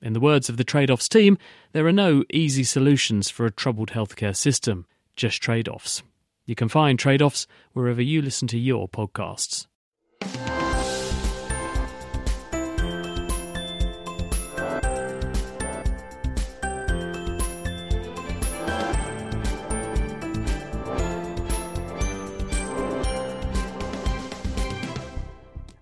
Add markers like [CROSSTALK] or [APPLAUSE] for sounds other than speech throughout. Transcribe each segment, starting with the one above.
In the words of the trade offs team, there are no easy solutions for a troubled healthcare system, just trade offs. You can find trade offs wherever you listen to your podcasts.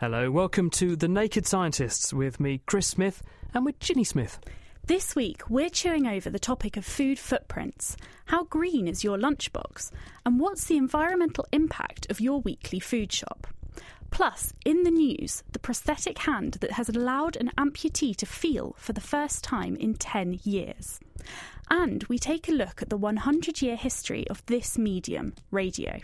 Hello, welcome to The Naked Scientists with me, Chris Smith, and with Ginny Smith. This week, we're chewing over the topic of food footprints. How green is your lunchbox? And what's the environmental impact of your weekly food shop? Plus, in the news, the prosthetic hand that has allowed an amputee to feel for the first time in 10 years. And we take a look at the 100 year history of this medium, radio.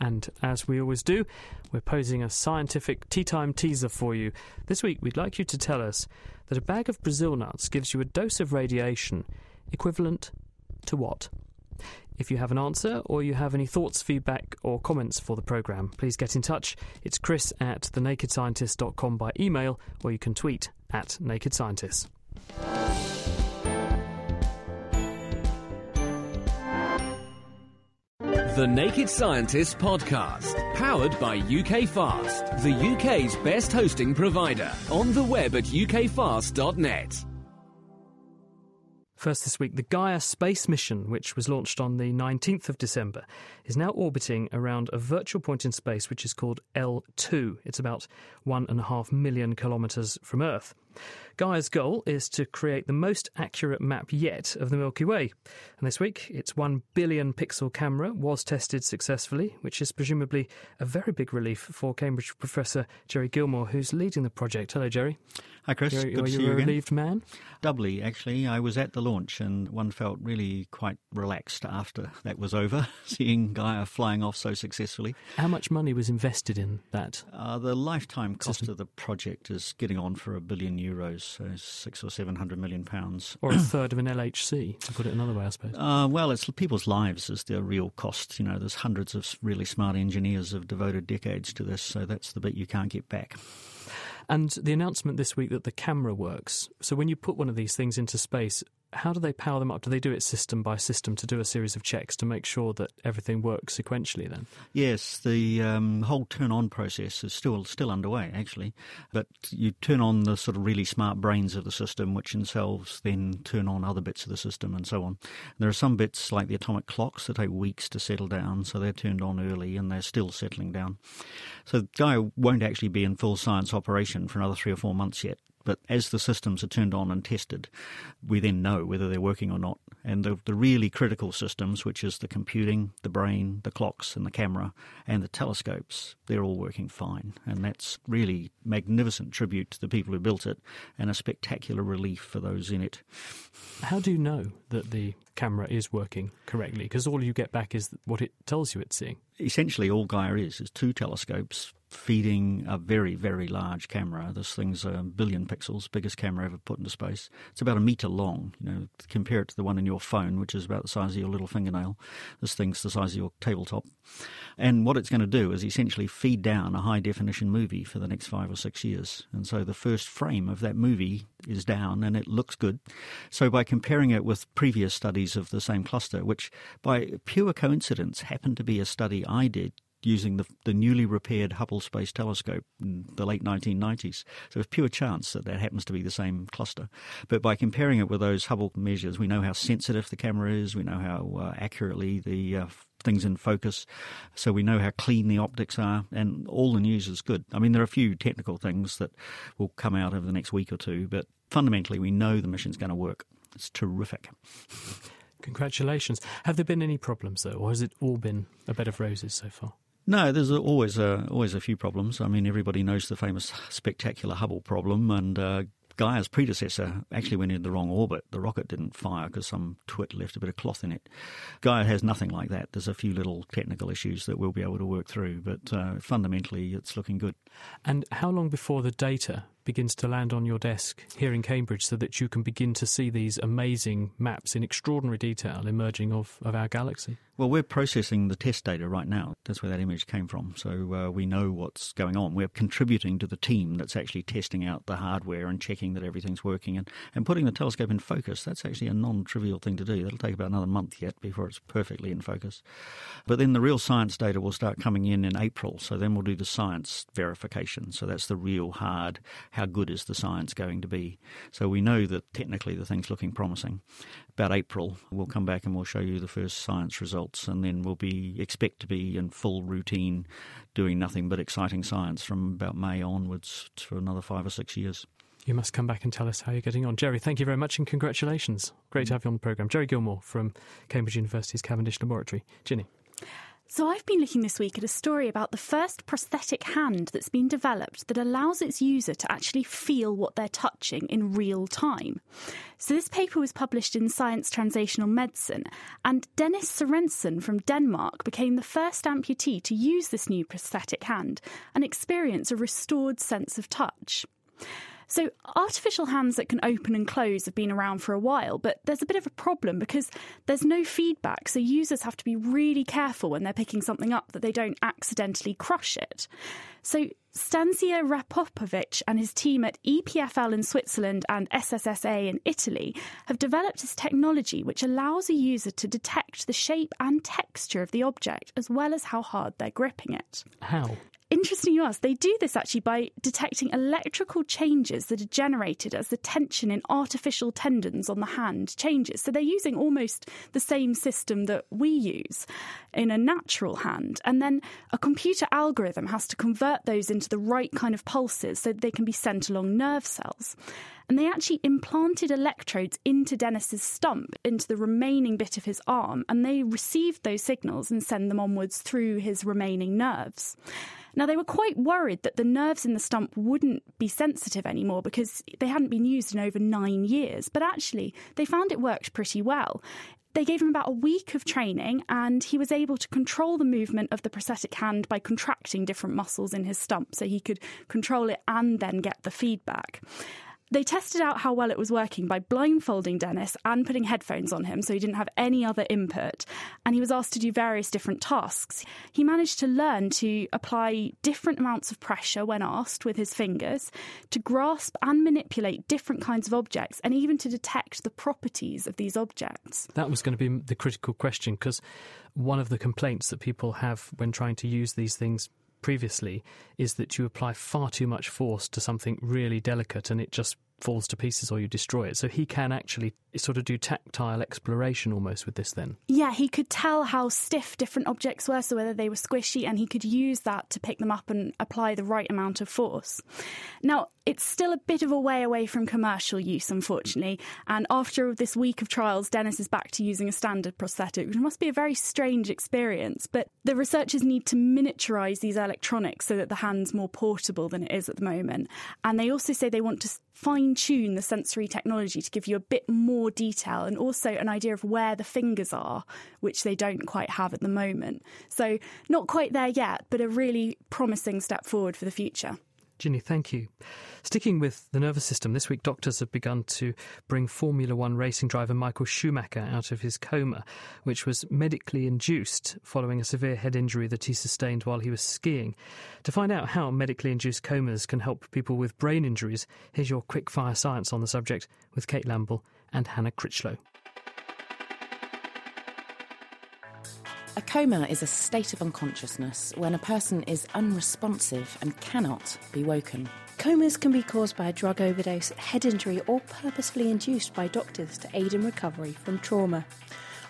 And as we always do, we're posing a scientific tea time teaser for you. This week, we'd like you to tell us that a bag of Brazil nuts gives you a dose of radiation equivalent to what? If you have an answer or you have any thoughts, feedback, or comments for the programme, please get in touch. It's chris at thenakedscientist.com by email, or you can tweet at Naked The Naked Scientists podcast, powered by UK Fast, the UK's best hosting provider, on the web at ukfast.net. First this week, the Gaia space mission, which was launched on the 19th of December, is now orbiting around a virtual point in space which is called L2. It's about one and a half million kilometres from Earth. Gaia's goal is to create the most accurate map yet of the Milky Way. And this week, its 1 billion pixel camera was tested successfully, which is presumably a very big relief for Cambridge professor Gerry Gilmore, who's leading the project. Hello, Gerry. Hi, Chris. Gerry, Good are to you a relieved man? Doubly, actually. I was at the launch and one felt really quite relaxed after that was over, [LAUGHS] seeing Gaia flying off so successfully. How much money was invested in that? Uh, the lifetime cost of the project is getting on for a billion euros, so six or seven hundred million pounds. [CLEARS THROAT] Or a third of an LHC, to put it another way, I suppose. Uh, well, it's people's lives is the real cost. You know, there's hundreds of really smart engineers have devoted decades to this, so that's the bit you can't get back. And the announcement this week that the camera works. So when you put one of these things into space, how do they power them up? Do they do it system by system to do a series of checks to make sure that everything works sequentially then? Yes, the um, whole turn on process is still still underway, actually. But you turn on the sort of really smart brains of the system, which themselves then turn on other bits of the system and so on. There are some bits like the atomic clocks that take weeks to settle down, so they're turned on early and they're still settling down. So Gaia won't actually be in full science operation for another three or four months yet. But as the systems are turned on and tested, we then know whether they're working or not. And the, the really critical systems, which is the computing, the brain, the clocks, and the camera, and the telescopes, they're all working fine. And that's really magnificent tribute to the people who built it, and a spectacular relief for those in it. How do you know that the camera is working correctly? Because all you get back is what it tells you it's seeing. Essentially, all Gaia is is two telescopes feeding a very, very large camera. This thing's a billion pixels, biggest camera ever put into space. It's about a meter long. You know, compare it to the one in your phone, which is about the size of your little fingernail. This thing's the size of your tabletop. And what it's going to do is essentially feed down a high definition movie for the next five or six years. And so the first frame of that movie is down and it looks good. So by comparing it with previous studies of the same cluster, which by pure coincidence happened to be a study I did using the, the newly repaired Hubble Space Telescope in the late 1990s. So it's pure chance that that happens to be the same cluster. But by comparing it with those Hubble measures, we know how sensitive the camera is, we know how uh, accurately the uh, things in focus, so we know how clean the optics are, and all the news is good. I mean, there are a few technical things that will come out over the next week or two, but fundamentally, we know the mission's going to work. It's terrific. Congratulations. Have there been any problems though, or has it all been a bed of roses so far? No, there's always a, always a few problems. I mean, everybody knows the famous spectacular Hubble problem, and uh, Gaia's predecessor actually went into the wrong orbit. The rocket didn't fire because some twit left a bit of cloth in it. Gaia has nothing like that. There's a few little technical issues that we'll be able to work through, but uh, fundamentally, it's looking good. And how long before the data begins to land on your desk here in Cambridge so that you can begin to see these amazing maps in extraordinary detail emerging of, of our galaxy? Well, we're processing the test data right now. That's where that image came from. So uh, we know what's going on. We're contributing to the team that's actually testing out the hardware and checking that everything's working and, and putting the telescope in focus. That's actually a non trivial thing to do. That'll take about another month yet before it's perfectly in focus. But then the real science data will start coming in in April. So then we'll do the science verification. So that's the real hard how good is the science going to be. So we know that technically the thing's looking promising. About April, we'll come back and we'll show you the first science results and then we'll be expect to be in full routine, doing nothing but exciting science from about May onwards for another five or six years. You must come back and tell us how you're getting on. Gerry, thank you very much and congratulations. Great to mm. have you on the programme. Gerry Gilmore from Cambridge University's Cavendish Laboratory. Ginny. So, I've been looking this week at a story about the first prosthetic hand that's been developed that allows its user to actually feel what they're touching in real time. So, this paper was published in Science Translational Medicine, and Dennis Sorensen from Denmark became the first amputee to use this new prosthetic hand and experience a restored sense of touch. So, artificial hands that can open and close have been around for a while, but there's a bit of a problem because there's no feedback. So, users have to be really careful when they're picking something up that they don't accidentally crush it. So, Stanislav Raspopovic and his team at EPFL in Switzerland and SSSA in Italy have developed this technology which allows a user to detect the shape and texture of the object as well as how hard they're gripping it. How? Interesting you ask. They do this actually by detecting electrical changes that are generated as the tension in artificial tendons on the hand changes. So they're using almost the same system that we use in a natural hand. And then a computer algorithm has to convert those into the right kind of pulses so they can be sent along nerve cells. And they actually implanted electrodes into Dennis's stump, into the remaining bit of his arm, and they received those signals and send them onwards through his remaining nerves. Now, they were quite worried that the nerves in the stump wouldn't be sensitive anymore because they hadn't been used in over nine years, but actually, they found it worked pretty well. They gave him about a week of training, and he was able to control the movement of the prosthetic hand by contracting different muscles in his stump so he could control it and then get the feedback. They tested out how well it was working by blindfolding Dennis and putting headphones on him so he didn't have any other input. And he was asked to do various different tasks. He managed to learn to apply different amounts of pressure when asked with his fingers, to grasp and manipulate different kinds of objects, and even to detect the properties of these objects. That was going to be the critical question because one of the complaints that people have when trying to use these things previously is that you apply far too much force to something really delicate and it just falls to pieces or you destroy it. So he can actually sort of do tactile exploration almost with this then. Yeah, he could tell how stiff different objects were, so whether they were squishy, and he could use that to pick them up and apply the right amount of force. Now, it's still a bit of a way away from commercial use, unfortunately. And after this week of trials, Dennis is back to using a standard prosthetic, which must be a very strange experience. But the researchers need to miniaturize these electronics so that the hand's more portable than it is at the moment. And they also say they want to fine tune the sensory technology to give you a bit more detail and also an idea of where the fingers are, which they don't quite have at the moment. So, not quite there yet, but a really promising step forward for the future. Ginny, thank you. Sticking with the nervous system, this week doctors have begun to bring Formula One racing driver Michael Schumacher out of his coma, which was medically induced following a severe head injury that he sustained while he was skiing. To find out how medically induced comas can help people with brain injuries, here's your quick fire science on the subject with Kate Lamble and Hannah Critchlow. A coma is a state of unconsciousness when a person is unresponsive and cannot be woken. Comas can be caused by a drug overdose, head injury, or purposefully induced by doctors to aid in recovery from trauma.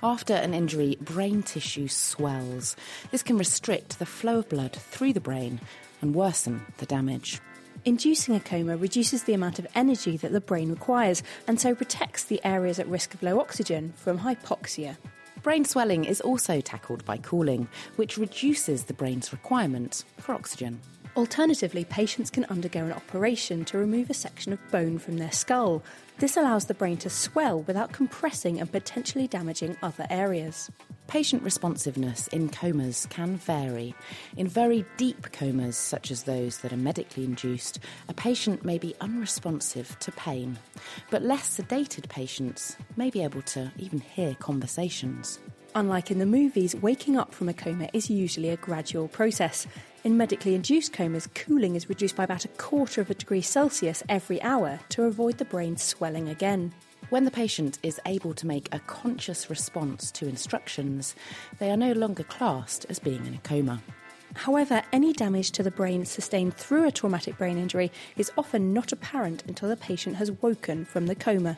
After an injury, brain tissue swells. This can restrict the flow of blood through the brain and worsen the damage. Inducing a coma reduces the amount of energy that the brain requires and so protects the areas at risk of low oxygen from hypoxia. Brain swelling is also tackled by cooling, which reduces the brain's requirement for oxygen. Alternatively, patients can undergo an operation to remove a section of bone from their skull. This allows the brain to swell without compressing and potentially damaging other areas. Patient responsiveness in comas can vary. In very deep comas, such as those that are medically induced, a patient may be unresponsive to pain. But less sedated patients may be able to even hear conversations. Unlike in the movies, waking up from a coma is usually a gradual process. In medically induced comas, cooling is reduced by about a quarter of a degree Celsius every hour to avoid the brain swelling again. When the patient is able to make a conscious response to instructions, they are no longer classed as being in a coma. However, any damage to the brain sustained through a traumatic brain injury is often not apparent until the patient has woken from the coma.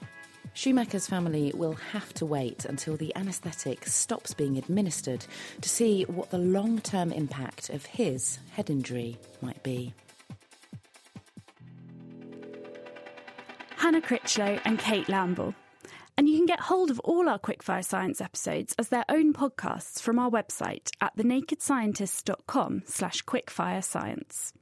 Schumacher's family will have to wait until the anaesthetic stops being administered to see what the long term impact of his head injury might be. Hannah Critchlow and Kate Lamble. And you can get hold of all our Quickfire Science episodes as their own podcasts from our website at thenakedscientist.com slash quickfirescience.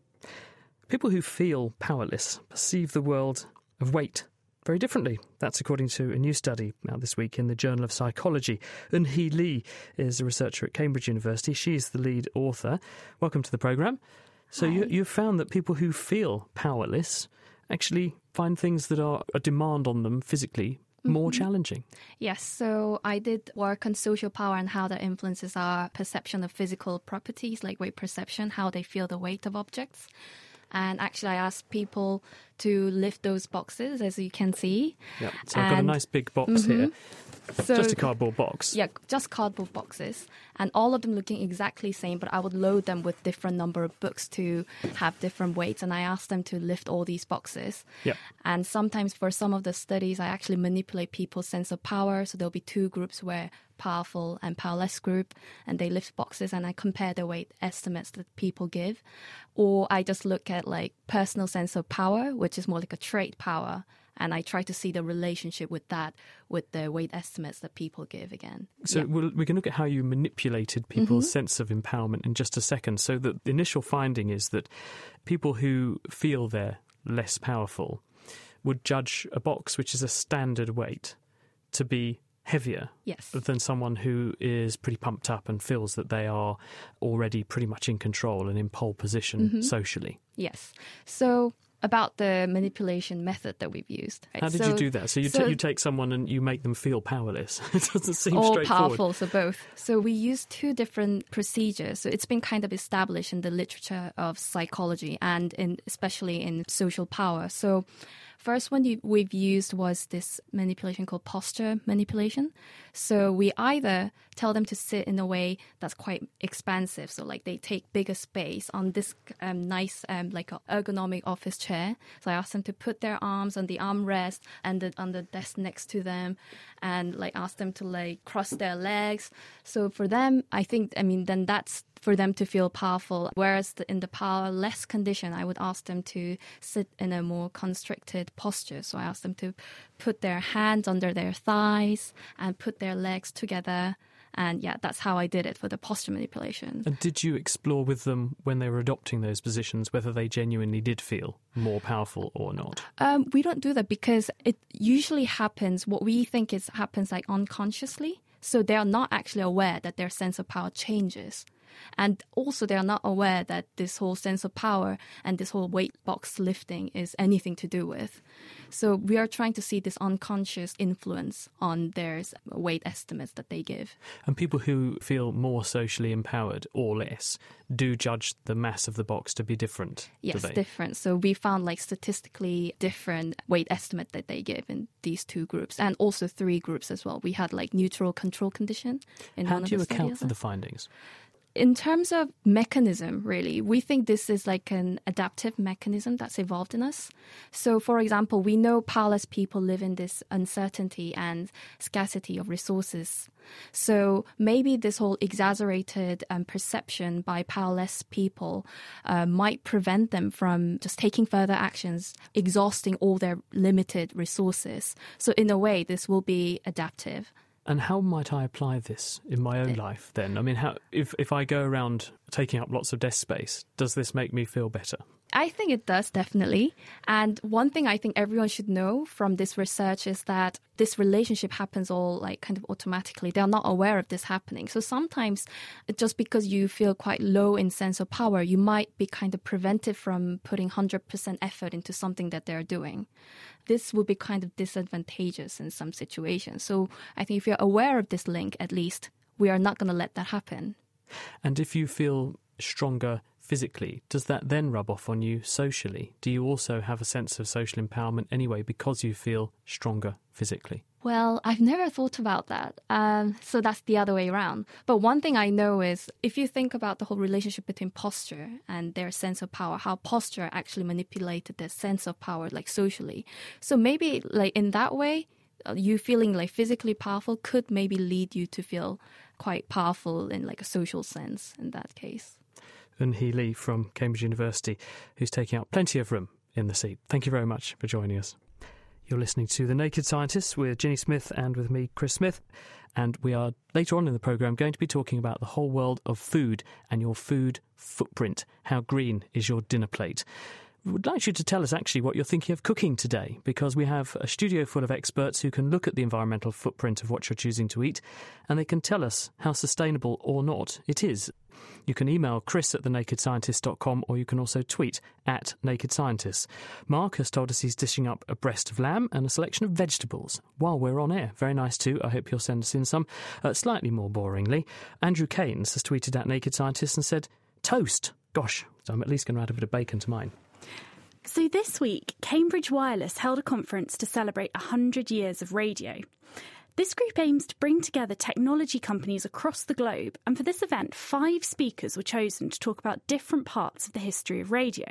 People who feel powerless perceive the world of weight very differently. That's according to a new study out this week in the Journal of Psychology. Eunhee Lee is a researcher at Cambridge University. She's the lead author. Welcome to the programme. So you, you've found that people who feel powerless actually find things that are a demand on them physically more mm-hmm. challenging. Yes, so I did work on social power and how that influences our perception of physical properties like weight perception, how they feel the weight of objects. And actually, I asked people to lift those boxes, as you can see. Yep. So I've got a nice big box mm-hmm. here, So, just a cardboard box. Yeah, just cardboard boxes, and all of them looking exactly same. But I would load them with different number of books to have different weights, and I asked them to lift all these boxes. Yep. And sometimes for some of the studies, I actually manipulate people's sense of power. So there'll be two groups where powerful and powerless group, and they lift boxes, and I compare the weight estimates that people give, or I just look at like personal sense of power, which is more like a trait power. And I try to see the relationship with that, with the weight estimates that people give again. So Yeah. we'll, we can look at how you manipulated people's Mm-hmm. sense of empowerment in just a second. So the initial finding is that people who feel they're less powerful would judge a box which is a standard weight to be heavier Yes. than someone who is pretty pumped up and feels that they are already pretty much in control and in pole position Mm-hmm. socially. Yes. So about the manipulation method that we've used. right? How did So- you do that? So you, so- ta you take someone and you make them feel powerless. [LAUGHS] it doesn't seem all straightforward. powerful, so both. So we use two different procedures. So it's been kind of established in the literature of psychology and in especially in social power. So first one we've used was this manipulation called posture manipulation. So we either tell them to sit in a way that's quite expansive, so like they take bigger space on this um, nice, um, like ergonomic office chair. So I ask them to put their arms on the armrest and the, on the desk next to them, and like ask them to like cross their legs. So for them, I think, I mean, then that's for them to feel powerful. Whereas in the powerless condition, I would ask them to sit in a more constricted posture. So I asked them to put their hands under their thighs and put their legs together. And yeah, that's how I did it for the posture manipulation. And did you explore with them when they were adopting those positions whether they genuinely did feel more powerful or not? Um, we don't do that because it usually happens. What we think is happens like unconsciously. So they are not actually aware that their sense of power changes. And also, they are not aware that this whole sense of power and this whole weight box lifting is anything to do with. So, we are trying to see this unconscious influence on their weight estimates that they give. And people who feel more socially empowered or less do judge the mass of the box to be different. Yes, different. So, we found like statistically different weight estimate that they give in these two groups and also three groups as well. We had like neutral control condition in How one do you account for the findings? In terms of mechanism, really, we think this is like an adaptive mechanism that's evolved in us. So, for example, we know powerless people live in this uncertainty and scarcity of resources. So, maybe this whole exaggerated um, perception by powerless people uh, might prevent them from just taking further actions, exhausting all their limited resources. So, in a way, this will be adaptive. And how might I apply this in my own eh. life then? I mean, how, if, if I go around taking up lots of desk space, does this make me feel better? I think it does, definitely. And one thing I think everyone should know from this research is that this relationship happens all like kind of automatically. They're not aware of this happening. So sometimes just because you feel quite low in sense of power, you might be kind of prevented from putting 100% effort into something that they're doing. This would be kind of disadvantageous in some situations. So I think if you're aware of this link, at least, we are not going to let that happen. And if you feel stronger physically, does that then rub off on you socially? Do you also have a sense of social empowerment anyway because you feel stronger physically? Well, I've never thought about that. Um, so that's the other way around. But one thing I know is if you think about the whole relationship between posture and their sense of power, how posture actually manipulated their sense of power, like socially. So maybe, like, in that way, uh, you feeling like physically powerful could maybe lead you to feel quite powerful in like a social sense in that case. Eunhee Lee from Cambridge University, who's taking up plenty of room in the seat. Thank you very much for joining us. You're listening to The Naked Scientists with Ginny Smith and with me, Chris Smith. And we are later on in the programme going to be talking about the whole world of food and your food footprint. How green is your dinner plate? We would like you to tell us actually what you're thinking of cooking today because we have a studio full of experts who can look at the environmental footprint of what you're choosing to eat and they can tell us how sustainable or not it is. You can email chris at thenakedscientist.com or you can also tweet at Naked Scientists. Mark has told us he's dishing up a breast of lamb and a selection of vegetables while we're on air. Very nice too. I hope you'll send us in some. Uh, slightly more boringly, Andrew Keynes has tweeted at Naked Scientists and said, Toast. Gosh, so I'm at least going to add a bit of bacon to mine. So this week, Cambridge Wireless held a conference to celebrate 100 years of radio. This group aims to bring together technology companies across the globe, and for this event, five speakers were chosen to talk about different parts of the history of radio.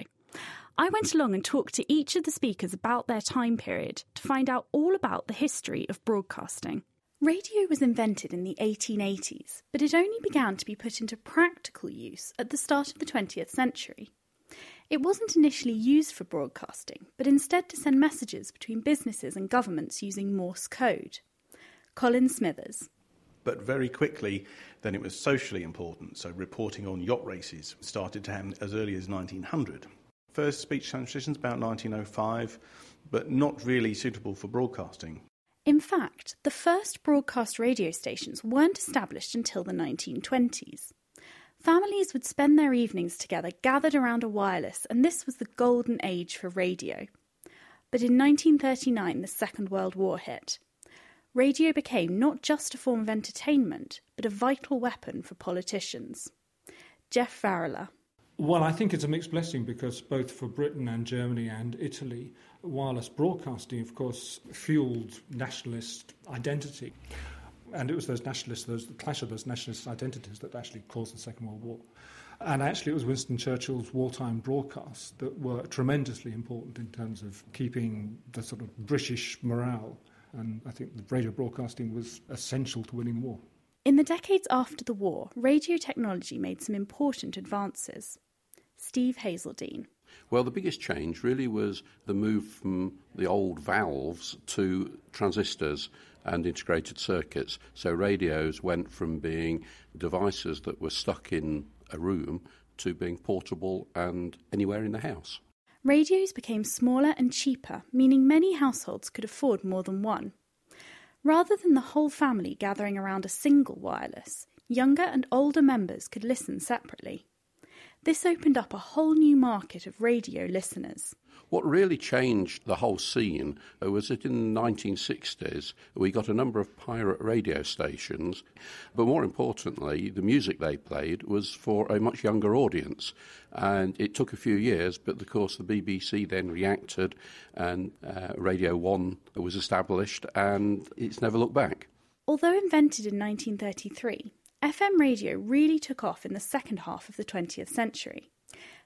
I went along and talked to each of the speakers about their time period to find out all about the history of broadcasting. Radio was invented in the 1880s, but it only began to be put into practical use at the start of the 20th century. It wasn't initially used for broadcasting, but instead to send messages between businesses and governments using Morse code. Colin Smithers. But very quickly, then it was socially important. So reporting on yacht races started to happen as early as 1900. First speech transmissions about 1905, but not really suitable for broadcasting. In fact, the first broadcast radio stations weren't established until the 1920s. Families would spend their evenings together gathered around a wireless, and this was the golden age for radio. But in 1939, the Second World War hit. Radio became not just a form of entertainment, but a vital weapon for politicians. Geoff Varrall. Well, I think it's a mixed blessing because both for Britain and Germany and Italy, wireless broadcasting, of course, fueled nationalist identity. And it was those nationalists, those, the clash of those nationalist identities that actually caused the Second World War. And actually, it was Winston Churchill's wartime broadcasts that were tremendously important in terms of keeping the sort of British morale. And I think the radio broadcasting was essential to winning the war. In the decades after the war, radio technology made some important advances. Steve Hazeldine. Well, the biggest change really was the move from the old valves to transistors and integrated circuits. So radios went from being devices that were stuck in a room to being portable and anywhere in the house. Radios became smaller and cheaper, meaning many households could afford more than one. Rather than the whole family gathering around a single wireless, younger and older members could listen separately. This opened up a whole new market of radio listeners. What really changed the whole scene was that in the 1960s we got a number of pirate radio stations, but more importantly, the music they played was for a much younger audience. And it took a few years, but of course the BBC then reacted and uh, Radio 1 was established and it's never looked back. Although invented in 1933, FM radio really took off in the second half of the 20th century.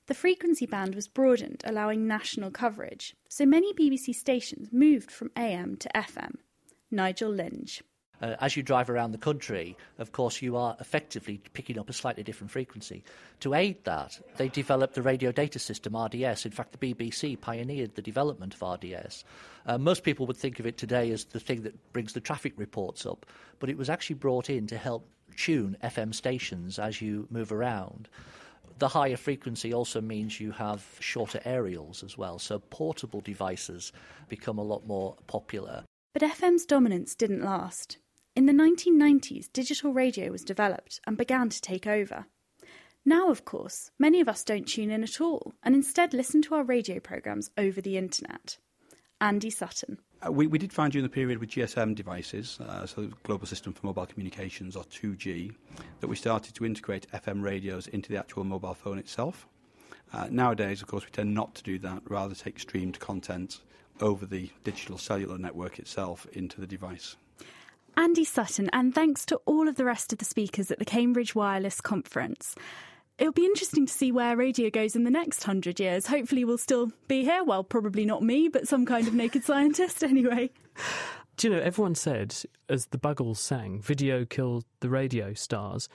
The frequency band was broadened, allowing national coverage, so many BBC stations moved from AM to FM. Nigel Linge. Uh, as you drive around the country, of course, you are effectively picking up a slightly different frequency. To aid that, they developed the radio data system, RDS. In fact, the BBC pioneered the development of RDS. Uh, most people would think of it today as the thing that brings the traffic reports up, but it was actually brought in to help tune FM stations as you move around. The higher frequency also means you have shorter aerials as well, so portable devices become a lot more popular. But FM's dominance didn't last. In the 1990s, digital radio was developed and began to take over. Now, of course, many of us don't tune in at all and instead listen to our radio programmes over the internet. Andy Sutton. Uh, we, we did find during the period with GSM devices, uh, so Global System for Mobile Communications, or 2G, that we started to integrate FM radios into the actual mobile phone itself. Uh, nowadays, of course, we tend not to do that, rather take streamed content over the digital cellular network itself into the device. Andy Sutton, and thanks to all of the rest of the speakers at the Cambridge Wireless Conference it'll be interesting to see where radio goes in the next hundred years. Hopefully, we'll still be here. Well, probably not me, but some kind of naked scientist [LAUGHS] anyway. Do you know, everyone said, as the Buggles sang, video killed the radio stars.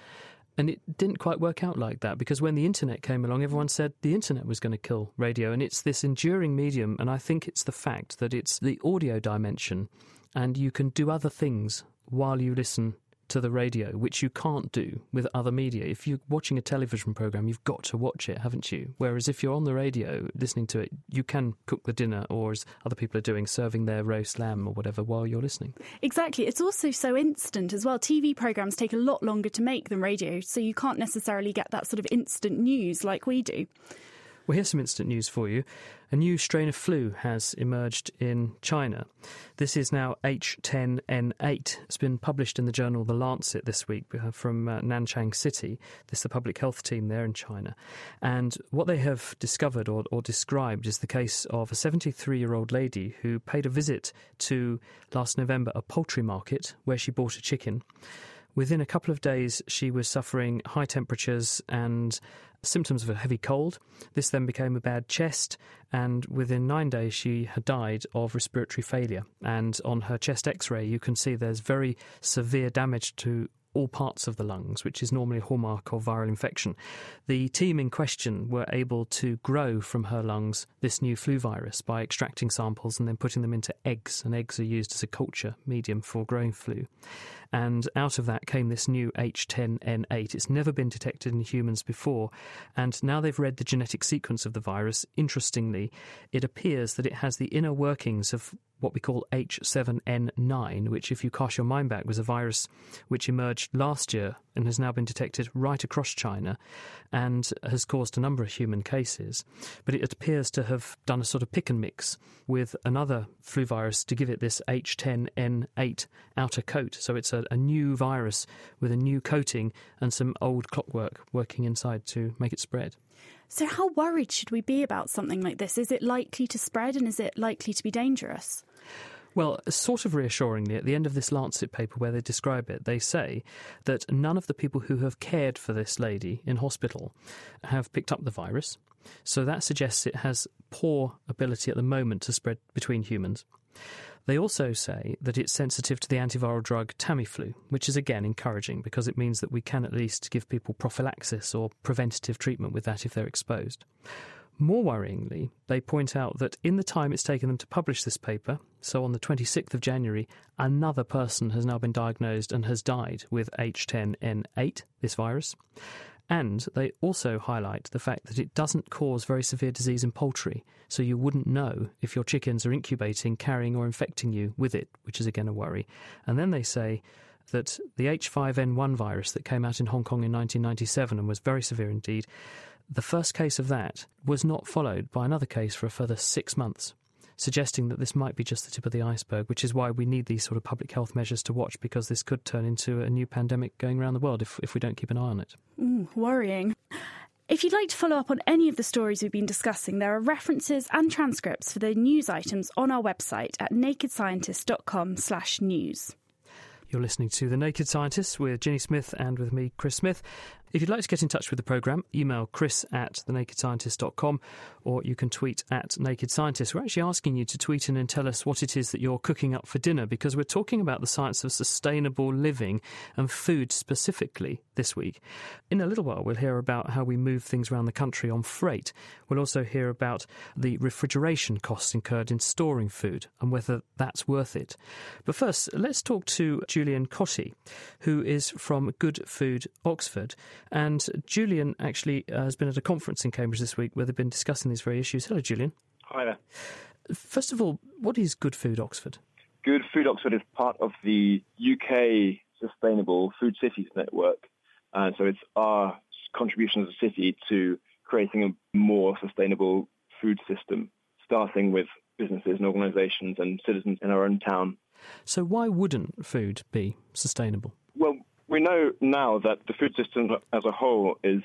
And it didn't quite work out like that because when the internet came along, everyone said the internet was going to kill radio. And it's this enduring medium. And I think it's the fact that it's the audio dimension and you can do other things while you listen to the radio, which you can't do with other media. If you're watching a television program, you've got to watch it, haven't you? Whereas if you're on the radio listening to it, you can cook the dinner, or as other people are doing, serving their roast lamb or whatever while you're listening. Exactly. It's also so instant as well. TV programs take a lot longer to make than radio, so you can't necessarily get that sort of instant news like we do. Well, here's some instant news for you. A new strain of flu has emerged in China. This is now H10N8. It's been published in the journal The Lancet this week uh, from uh, Nanchang City. This is the public health team there in China. And what they have discovered or, or described is the case of a 73 year old lady who paid a visit to last November a poultry market where she bought a chicken. Within a couple of days, she was suffering high temperatures and symptoms of a heavy cold. This then became a bad chest, and within nine days, she had died of respiratory failure. And on her chest x ray, you can see there's very severe damage to all parts of the lungs, which is normally a hallmark of viral infection. The team in question were able to grow from her lungs this new flu virus by extracting samples and then putting them into eggs, and eggs are used as a culture medium for growing flu. And out of that came this new H10N8. It's never been detected in humans before, and now they've read the genetic sequence of the virus. Interestingly, it appears that it has the inner workings of what we call H7N9, which, if you cast your mind back, was a virus which emerged last year and has now been detected right across China and has caused a number of human cases. But it appears to have done a sort of pick and mix with another flu virus to give it this H10N8 outer coat. So it's a, a new virus with a new coating and some old clockwork working inside to make it spread. So, how worried should we be about something like this? Is it likely to spread and is it likely to be dangerous? Well, sort of reassuringly, at the end of this Lancet paper where they describe it, they say that none of the people who have cared for this lady in hospital have picked up the virus. So that suggests it has poor ability at the moment to spread between humans. They also say that it's sensitive to the antiviral drug Tamiflu, which is again encouraging because it means that we can at least give people prophylaxis or preventative treatment with that if they're exposed. More worryingly, they point out that in the time it's taken them to publish this paper, so on the 26th of January, another person has now been diagnosed and has died with H10N8, this virus. And they also highlight the fact that it doesn't cause very severe disease in poultry, so you wouldn't know if your chickens are incubating, carrying, or infecting you with it, which is again a worry. And then they say that the H5N1 virus that came out in Hong Kong in 1997 and was very severe indeed, the first case of that was not followed by another case for a further six months suggesting that this might be just the tip of the iceberg, which is why we need these sort of public health measures to watch because this could turn into a new pandemic going around the world if, if we don't keep an eye on it. Ooh, worrying. If you'd like to follow up on any of the stories we've been discussing, there are references and transcripts for the news items on our website at nakedscientist.com/news. You're listening to The Naked Scientists with Ginny Smith and with me, Chris Smith. If you'd like to get in touch with the programme, email chris at thenakedscientist.com or you can tweet at Naked Scientist. We're actually asking you to tweet in and tell us what it is that you're cooking up for dinner because we're talking about the science of sustainable living and food specifically this week. In a little while, we'll hear about how we move things around the country on freight. We'll also hear about the refrigeration costs incurred in storing food and whether that's worth it. But first, let's talk to Julian Cottee, who is from Good Food Oxford. And Julian actually uh, has been at a conference in Cambridge this week where they've been discussing these very issues. Hello, Julian. Hi there. First of all, what is Good Food Oxford? Good Food Oxford is part of the UK Sustainable Food Cities Network. And so it's our contribution as a city to creating a more sustainable food system, starting with businesses and organisations and citizens in our own town. So, why wouldn't food be sustainable? Well, we know now that the food system as a whole is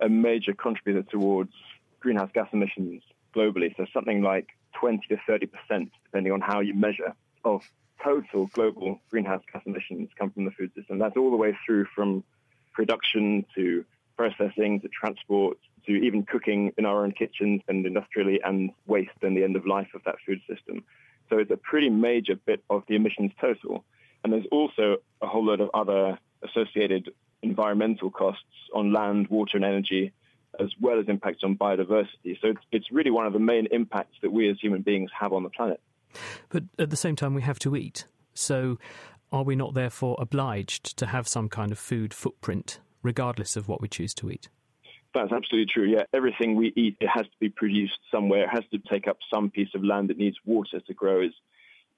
a major contributor towards greenhouse gas emissions globally. So something like 20 to 30 percent, depending on how you measure, of total global greenhouse gas emissions come from the food system. That's all the way through from production to processing to transport to even cooking in our own kitchens and industrially and waste and the end of life of that food system. So it's a pretty major bit of the emissions total. And there's also a whole lot of other associated environmental costs on land, water, and energy, as well as impacts on biodiversity. So it's, it's really one of the main impacts that we as human beings have on the planet. But at the same time, we have to eat. So are we not therefore obliged to have some kind of food footprint, regardless of what we choose to eat? That's absolutely true. Yeah, everything we eat, it has to be produced somewhere. It has to take up some piece of land. that needs water to grow,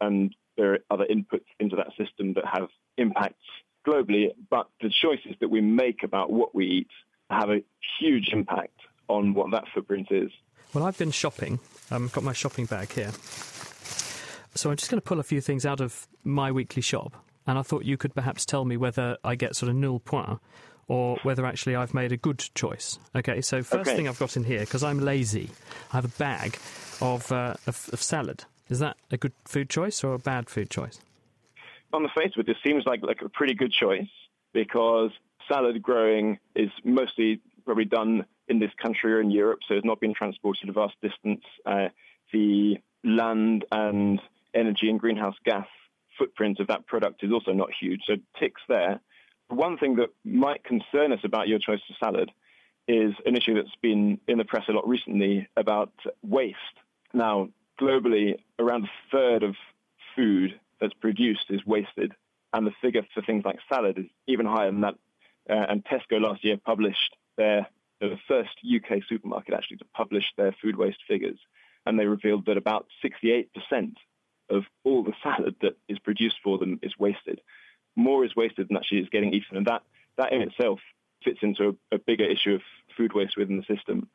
and there are other inputs into that system that have impacts globally, but the choices that we make about what we eat have a huge impact on what that footprint is. Well, I've been shopping. Um, I've got my shopping bag here. So I'm just going to pull a few things out of my weekly shop, and I thought you could perhaps tell me whether I get sort of nil point or whether actually I've made a good choice. Okay, so first okay. thing I've got in here, because I'm lazy, I have a bag of, uh, of, of salad. Is that a good food choice or a bad food choice? On the face of it, this seems like, like a pretty good choice because salad growing is mostly probably done in this country or in Europe, so it's not been transported a vast distance. Uh, the land and energy and greenhouse gas footprint of that product is also not huge, so ticks there. One thing that might concern us about your choice of salad is an issue that's been in the press a lot recently about waste. Now, globally, around a third of food that's produced is wasted. And the figure for things like salad is even higher than that. Uh, and Tesco last year published their, the first UK supermarket actually to publish their food waste figures. And they revealed that about 68% of all the salad that is produced for them is wasted. More is wasted than actually is getting eaten. And that, that in itself fits into a, a bigger issue of food waste within the system.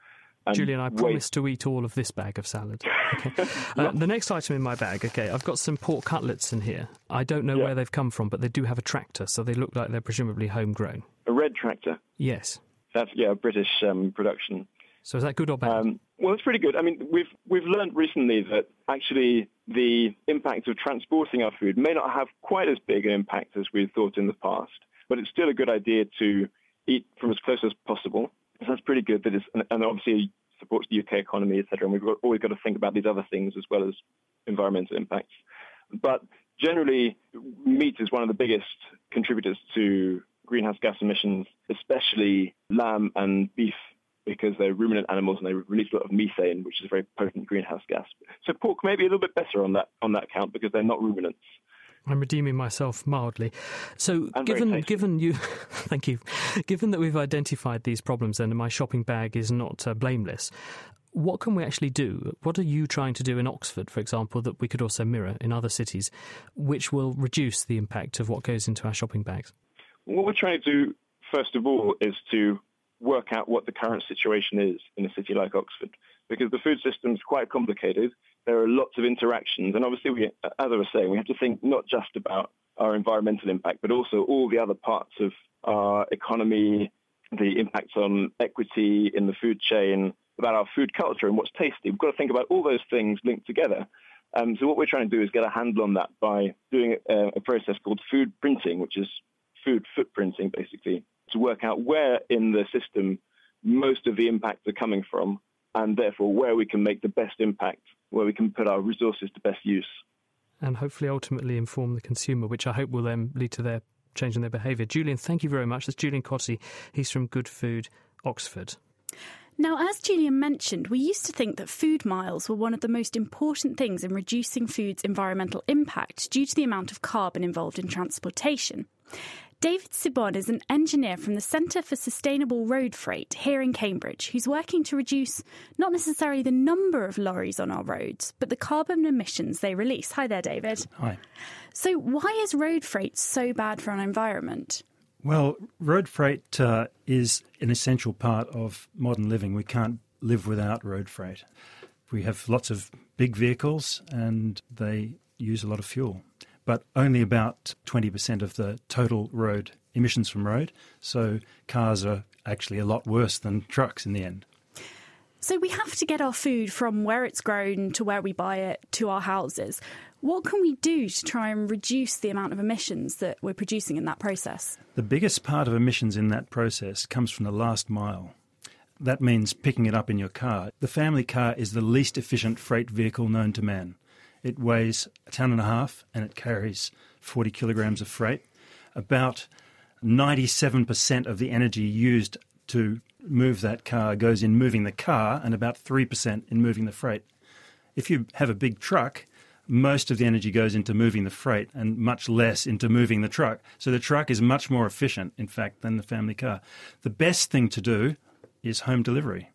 Julian, I promise to eat all of this bag of salad. Okay. [LAUGHS] uh, the next item in my bag, okay, I've got some pork cutlets in here. I don't know yeah. where they've come from, but they do have a tractor, so they look like they're presumably homegrown. A red tractor? Yes. That's, yeah, a British um, production. So is that good or bad? Um, well, it's pretty good. I mean, we've we've learned recently that actually the impact of transporting our food may not have quite as big an impact as we thought in the past, but it's still a good idea to eat from as close as possible. So that's pretty good. That is, and obviously supports the UK economy, etc. And we've got, always got to think about these other things as well as environmental impacts. But generally, meat is one of the biggest contributors to greenhouse gas emissions, especially lamb and beef, because they're ruminant animals and they release a lot of methane, which is a very potent greenhouse gas. So pork may be a little bit better on that on that count because they're not ruminants. I'm redeeming myself mildly. So, given given you, [LAUGHS] thank you, given that we've identified these problems and my shopping bag is not uh, blameless, what can we actually do? What are you trying to do in Oxford, for example, that we could also mirror in other cities, which will reduce the impact of what goes into our shopping bags? What we're trying to do, first of all, is to work out what the current situation is in a city like Oxford, because the food system is quite complicated. There are lots of interactions, and obviously, we, as I was saying, we have to think not just about our environmental impact, but also all the other parts of our economy, the impacts on equity in the food chain, about our food culture and what's tasty. We've got to think about all those things linked together. Um, so what we're trying to do is get a handle on that by doing a, a process called food printing, which is food footprinting, basically, to work out where in the system most of the impacts are coming from, and therefore where we can make the best impact, where we can put our resources to best use. And hopefully ultimately inform the consumer, which I hope will then lead to their changing their behaviour. Julian, thank you very much. That's Julian Cottee. He's from Good Food Oxford. Now, as Julian mentioned, we used to think that food miles were one of the most important things in reducing food's environmental impact due to the amount of carbon involved in transportation. David Cebon is an engineer from the Centre for Sustainable Road Freight here in Cambridge who's working to reduce not necessarily the number of lorries on our roads, but the carbon emissions they release. Hi there, David. Hi. So, why is road freight so bad for our environment? Well, road freight uh, is an essential part of modern living. We can't live without road freight. We have lots of big vehicles and they use a lot of fuel but only about 20% of the total road emissions from road. So cars are actually a lot worse than trucks in the end. So we have to get our food from where it's grown to where we buy it to our houses. What can we do to try and reduce the amount of emissions that we're producing in that process? The biggest part of emissions in that process comes from the last mile. That means picking it up in your car. The family car is the least efficient freight vehicle known to man. It weighs a ton and a half and it carries 40 kilograms of freight. About 97% of the energy used to move that car goes in moving the car and about 3% in moving the freight. If you have a big truck, most of the energy goes into moving the freight and much less into moving the truck. So the truck is much more efficient, in fact, than the family car. The best thing to do is home delivery.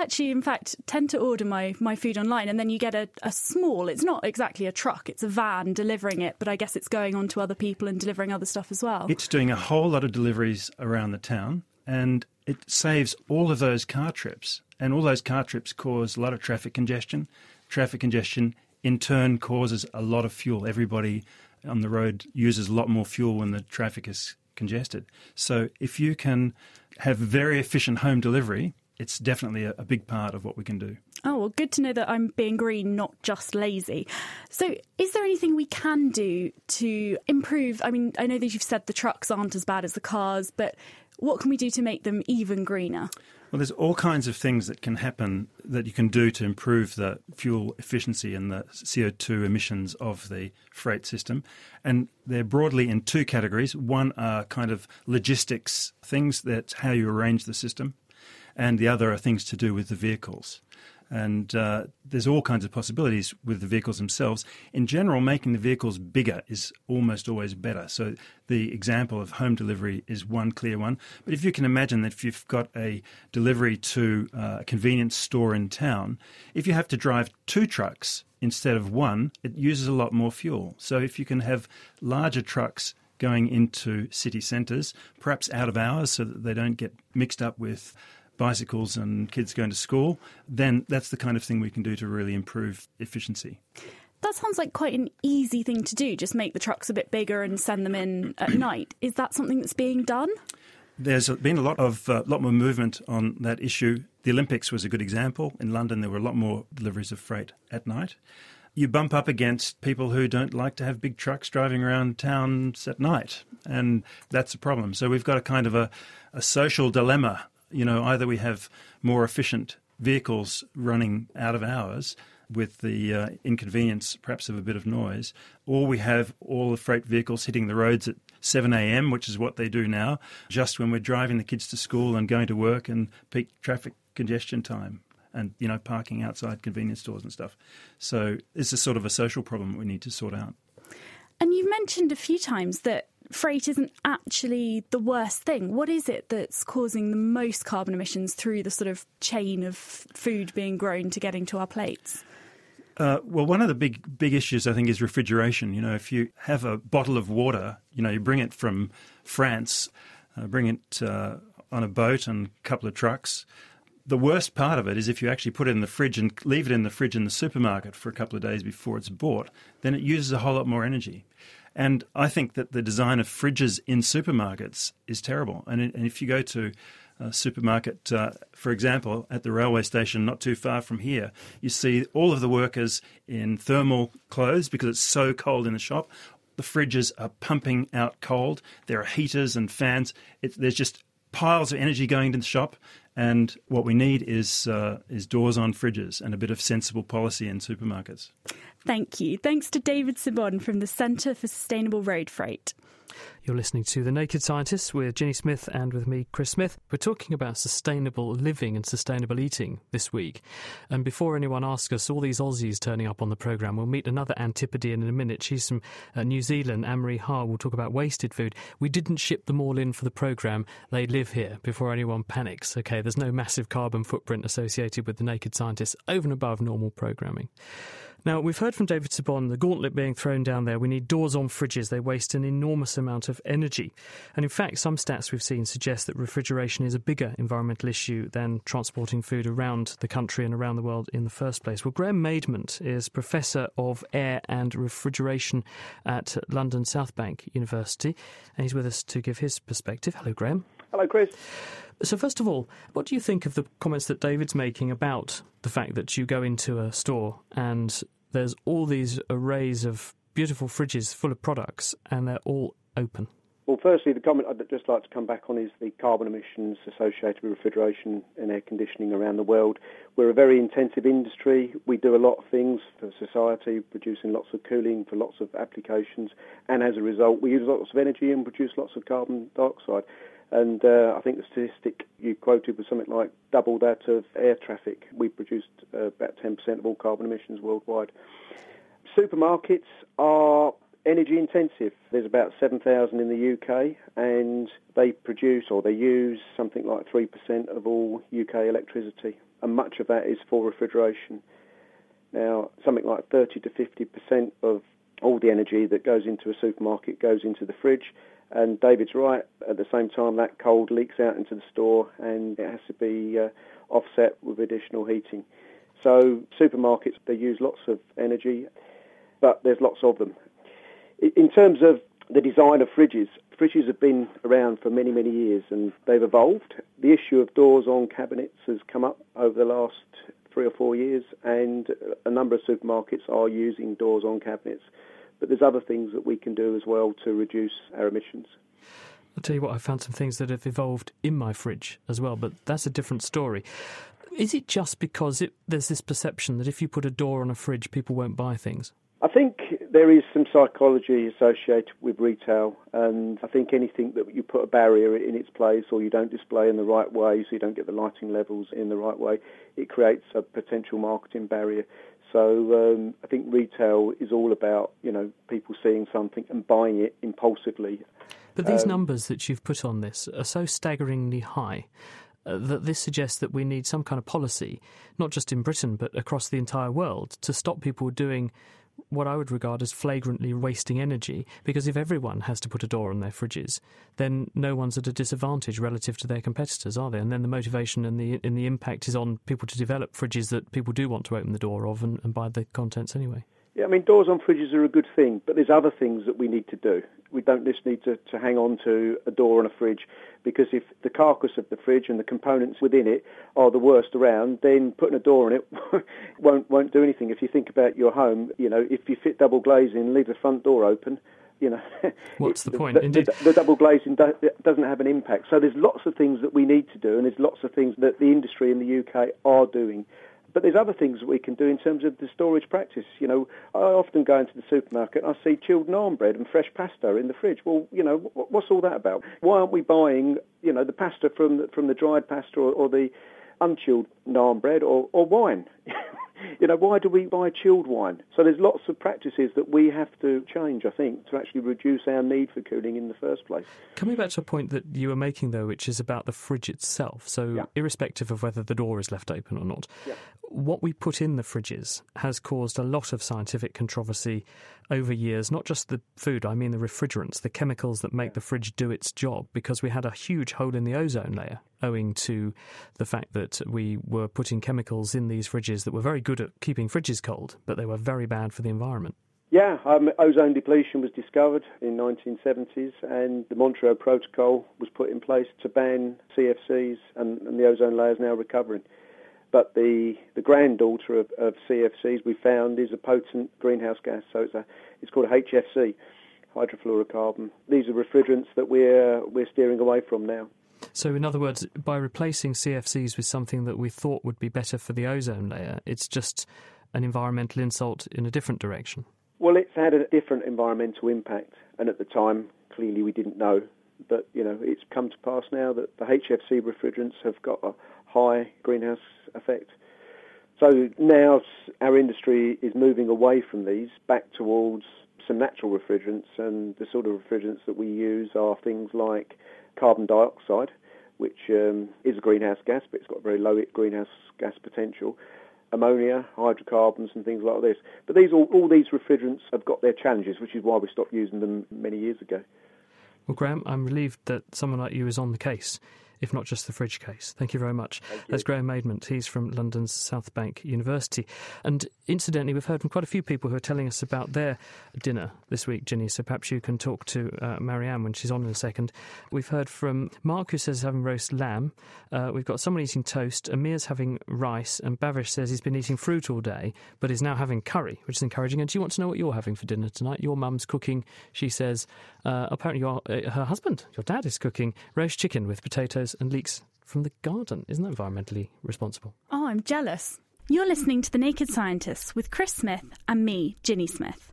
Actually, in fact, tend to order my, my food online, and then you get a, a small, it's not exactly a truck, it's a van delivering it, but I guess it's going on to other people and delivering other stuff as well. It's doing a whole lot of deliveries around the town, and it saves all of those car trips. And all those car trips cause a lot of traffic congestion. Traffic congestion, in turn, causes a lot of fuel. Everybody on the road uses a lot more fuel when the traffic is congested. So if you can have very efficient home delivery, it's definitely a, a big part of what we can do. Oh, well, good to know that I'm being green, not just lazy. So, is there anything we can do to improve? I mean, I know that you've said the trucks aren't as bad as the cars, but what can we do to make them even greener? Well, there's all kinds of things that can happen that you can do to improve the fuel efficiency and the CO2 emissions of the freight system. And they're broadly in two categories. One are kind of logistics things, that's how you arrange the system and the other are things to do with the vehicles. And uh, there's all kinds of possibilities with the vehicles themselves. In general, making the vehicles bigger is almost always better. So the example of home delivery is one clear one. But if you can imagine that if you've got a delivery to uh, a convenience store in town, if you have to drive two trucks instead of one, it uses a lot more fuel. So if you can have larger trucks going into city centres, perhaps out of hours so that they don't get mixed up with bicycles and kids going to school, then that's the kind of thing we can do to really improve efficiency. That sounds like quite an easy thing to do. Just make the trucks a bit bigger and send them in at [CLEARS THROAT] night. Is that something that's being done? There's been a lot of uh, lot more movement on that issue. The Olympics was a good example. In London, there were a lot more deliveries of freight at night. You bump up against people who don't like to have big trucks driving around towns at night, and that's a problem. So we've got a kind of a, a social dilemma you know, either we have more efficient vehicles running out of hours with the uh, inconvenience perhaps of a bit of noise, or we have all the freight vehicles hitting the roads at 7 a.m., which is what they do now, just when we're driving the kids to school and going to work and peak traffic congestion time and you know parking outside convenience stores and stuff. So it's a sort of a social problem we need to sort out. And you've mentioned a few times that freight isn't actually the worst thing. What is it that's causing the most carbon emissions through the sort of chain of food being grown to getting to our plates? Uh, well, one of the big big issues I think is refrigeration. You know, if you have a bottle of water, you know, you bring it from France, uh, bring it uh, on a boat and a couple of trucks. The worst part of it is if you actually put it in the fridge and leave it in the fridge in the supermarket for a couple of days before it's bought, then it uses a whole lot more energy. And I think that the design of fridges in supermarkets is terrible. And, and if you go to uh, supermarket, uh, for example, at the railway station not too far from here, you see all of the workers in thermal clothes because it's so cold in the shop. The fridges are pumping out cold. There are heaters and fans. It, there's just piles of energy going into the shop. And what we need is uh, is doors on fridges and a bit of sensible policy in supermarkets. Thank you. Thanks to David Cebon from the Centre for Sustainable Road Freight. You're listening to The Naked Scientists with Ginny Smith and with me, Chris Smith. We're talking about sustainable living and sustainable eating this week. And before anyone asks us, all these Aussies turning up on the programme, we'll meet another Antipodean in a minute. She's from uh, New Zealand, Anne-Marie Ha. We'll talk about wasted food. We didn't ship them all in for the programme. They live here before anyone panics. Okay, there's no massive carbon footprint associated with The Naked Scientists over and above normal programming. Now, we've heard from David Cebon, the gauntlet being thrown down there. We need doors on fridges. They waste an enormous amount of energy. And in fact, some stats we've seen suggest that refrigeration is a bigger environmental issue than transporting food around the country and around the world in the first place. Well, Graham Maidment is Professor of Air and Refrigeration at London South Bank University, and he's with us to give his perspective. Hello, Graham. Hello, Chris. So, first of all, what do you think of the comments that David's making about the fact that you go into a store and there's all these arrays of beautiful fridges full of products and they're all open? Well, firstly, the comment I'd just like to come back on is the carbon emissions associated with refrigeration and air conditioning around the world. We're a very intensive industry. We do a lot of things for society, producing lots of cooling for lots of applications, and as a result, we use lots of energy and produce lots of carbon dioxide. And uh, I think the statistic you quoted was something like double that of air traffic. We produced uh, about 10% of all carbon emissions worldwide. Supermarkets are energy intensive. There's about 7,000 in the UK, and they produce or they use something like 3% of all UK electricity, and much of that is for refrigeration. Now, something like 30 to 50% of all the energy that goes into a supermarket goes into the fridge, and David's right. At the same time, that cold leaks out into the store, and it has to be uh, offset with additional heating. So supermarkets they use lots of energy, but there's lots of them. In terms of the design of fridges, fridges have been around for many, many years, and they've evolved. The issue of doors on cabinets has come up over the last three or four years, and a number of supermarkets are using doors on cabinets. But there's other things that we can do as well to reduce our emissions. I'll tell you what, I found some things that have evolved in my fridge as well, but that's a different story. Is it just because it, there's this perception that if you put a door on a fridge, people won't buy things? I think there is some psychology associated with retail, and I think anything that you put a barrier in its place or you don't display in the right way, so you don't get the lighting levels in the right way, it creates a potential marketing barrier. So um, I think retail is all about you know people seeing something and buying it impulsively. But these um, numbers that you've put on this are so staggeringly high. Uh, that this suggests that we need some kind of policy, not just in Britain but across the entire world, to stop people doing what I would regard as flagrantly wasting energy, because if everyone has to put a door on their fridges, then no one's at a disadvantage relative to their competitors, are they? And then the motivation and the and the impact is on people to develop fridges that people do want to open the door of and, and buy the contents anyway. Yeah, I mean, doors on fridges are a good thing, but there's other things that we need to do. We don't just need to, to hang on to a door on a fridge because if the carcass of the fridge and the components within it are the worst around, then putting a door on it [LAUGHS] won't won't do anything. If you think about your home, you know, if you fit double glazing, leave the front door open, you know, [LAUGHS] what's the point? The, the, the, double glazing do, doesn't have an impact. So there's lots of things that we need to do, and there's lots of things that the industry in the UK are doing. But there's other things that we can do in terms of the storage practice. You know, I often go into the supermarket and I see chilled naan bread and fresh pasta in the fridge. Well, you know, what's all that about? Why aren't we buying, you know, the pasta from the, from the dried pasta or, or the unchilled naan bread or, or wine? [LAUGHS] You know, why do we buy chilled wine? So there's lots of practices that we have to change, I think, to actually reduce our need for cooling in the first place. Coming back to a point that you were making, though, which is about the fridge itself. So, yeah. irrespective of whether the door is left open or not, yeah. what we put in the fridges has caused a lot of scientific controversy over years. Not just the food, I mean the refrigerants, the chemicals that make the fridge do its job, because we had a huge hole in the ozone layer owing to the fact that we were putting chemicals in these fridges that were very good at keeping fridges cold, but they were very bad for the environment. Yeah, um, ozone depletion was discovered in 1970s, and the Montreal Protocol was put in place to ban CFCs, and, and the ozone layer is now recovering. But the, the granddaughter of, of CFCs we found is a potent greenhouse gas, so it's a it's called HFC, hydrofluorocarbon. These are refrigerants that we're we're steering away from now. So, in other words, by replacing CFCs with something that we thought would be better for the ozone layer, it's just an environmental insult in a different direction. Well, it's had a different environmental impact, and at the time, clearly we didn't know. But you know, it's come to pass now that the HFC refrigerants have got a high greenhouse effect. So now our industry is moving away from these back towards some natural refrigerants, and the sort of refrigerants that we use are things like carbon dioxide, which um, is a greenhouse gas, but it's got very low greenhouse gas potential. Ammonia, hydrocarbons, and things like this. But these all, all these refrigerants have got their challenges, which is why we stopped using them many years ago. Well, Graham, I'm relieved that someone like you is on the case if not just the fridge case. Thank you very much. That's Graham Maidment. He's from London's South Bank University. And incidentally, we've heard from quite a few people who are telling us about their dinner this week, Ginny, so perhaps you can talk to uh, Marianne when she's on in a second. We've heard from Mark, who says he's having roast lamb. Uh, we've got someone eating toast. Amir's having rice. And Bavish says he's been eating fruit all day, but is now having curry, which is encouraging. And do you want to know what you're having for dinner tonight? Your mum's cooking, she says. Uh, apparently, your, uh, her husband, your dad, is cooking roast chicken with potatoes and leeks from the garden. Isn't that environmentally responsible? Oh, I'm jealous. You're listening to The Naked Scientists with Chris Smith and me, Ginny Smith.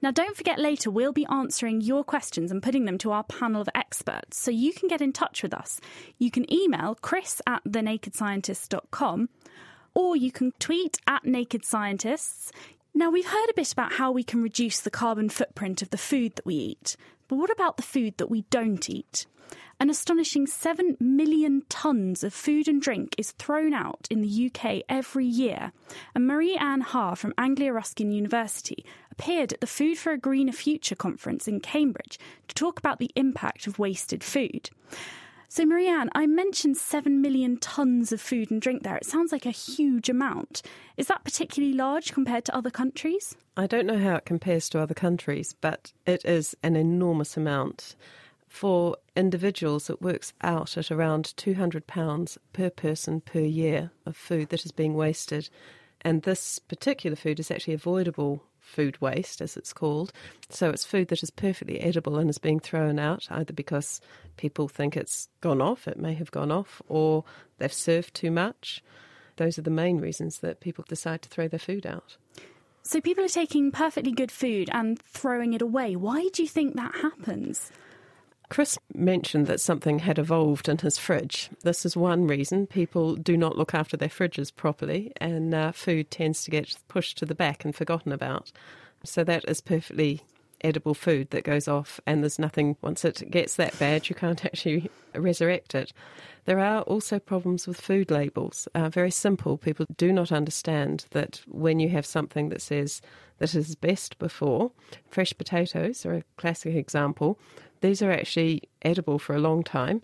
Now, don't forget later, we'll be answering your questions and putting them to our panel of experts, so you can get in touch with us. You can email chris at thenakedscientists.com or you can tweet at Naked Scientists. Now, we've heard a bit about how we can reduce the carbon footprint of the food that we eat, but what about the food that we don't eat? An astonishing 7 million tonnes of food and drink is thrown out in the UK every year. And Marie Anne Haar from Anglia Ruskin University appeared at the Food for a Greener Future conference in Cambridge to talk about the impact of wasted food. So, Marianne, I mentioned 7 million tonnes of food and drink there. It sounds like a huge amount. Is that particularly large compared to other countries? I don't know how it compares to other countries, but it is an enormous amount for individuals, it works out at around £200 per person per year of food that is being wasted. And this particular food is actually avoidable food waste, as it's called. So it's food that is perfectly edible and is being thrown out, either because people think it's gone off, it may have gone off, or they've served too much. Those are the main reasons that people decide to throw their food out. So people are taking perfectly good food and throwing it away. Why do you think that happens? Chris mentioned that something had evolved in his fridge. This is one reason people do not look after their fridges properly, and uh, food tends to get pushed to the back and forgotten about. So, that is perfectly edible food that goes off, and there's nothing, once it gets that bad, you can't [LAUGHS] actually resurrect it. There are also problems with food labels. Uh, very simple. People do not understand that when you have something that says that is best before, fresh potatoes are a classic example these are actually edible for a long time.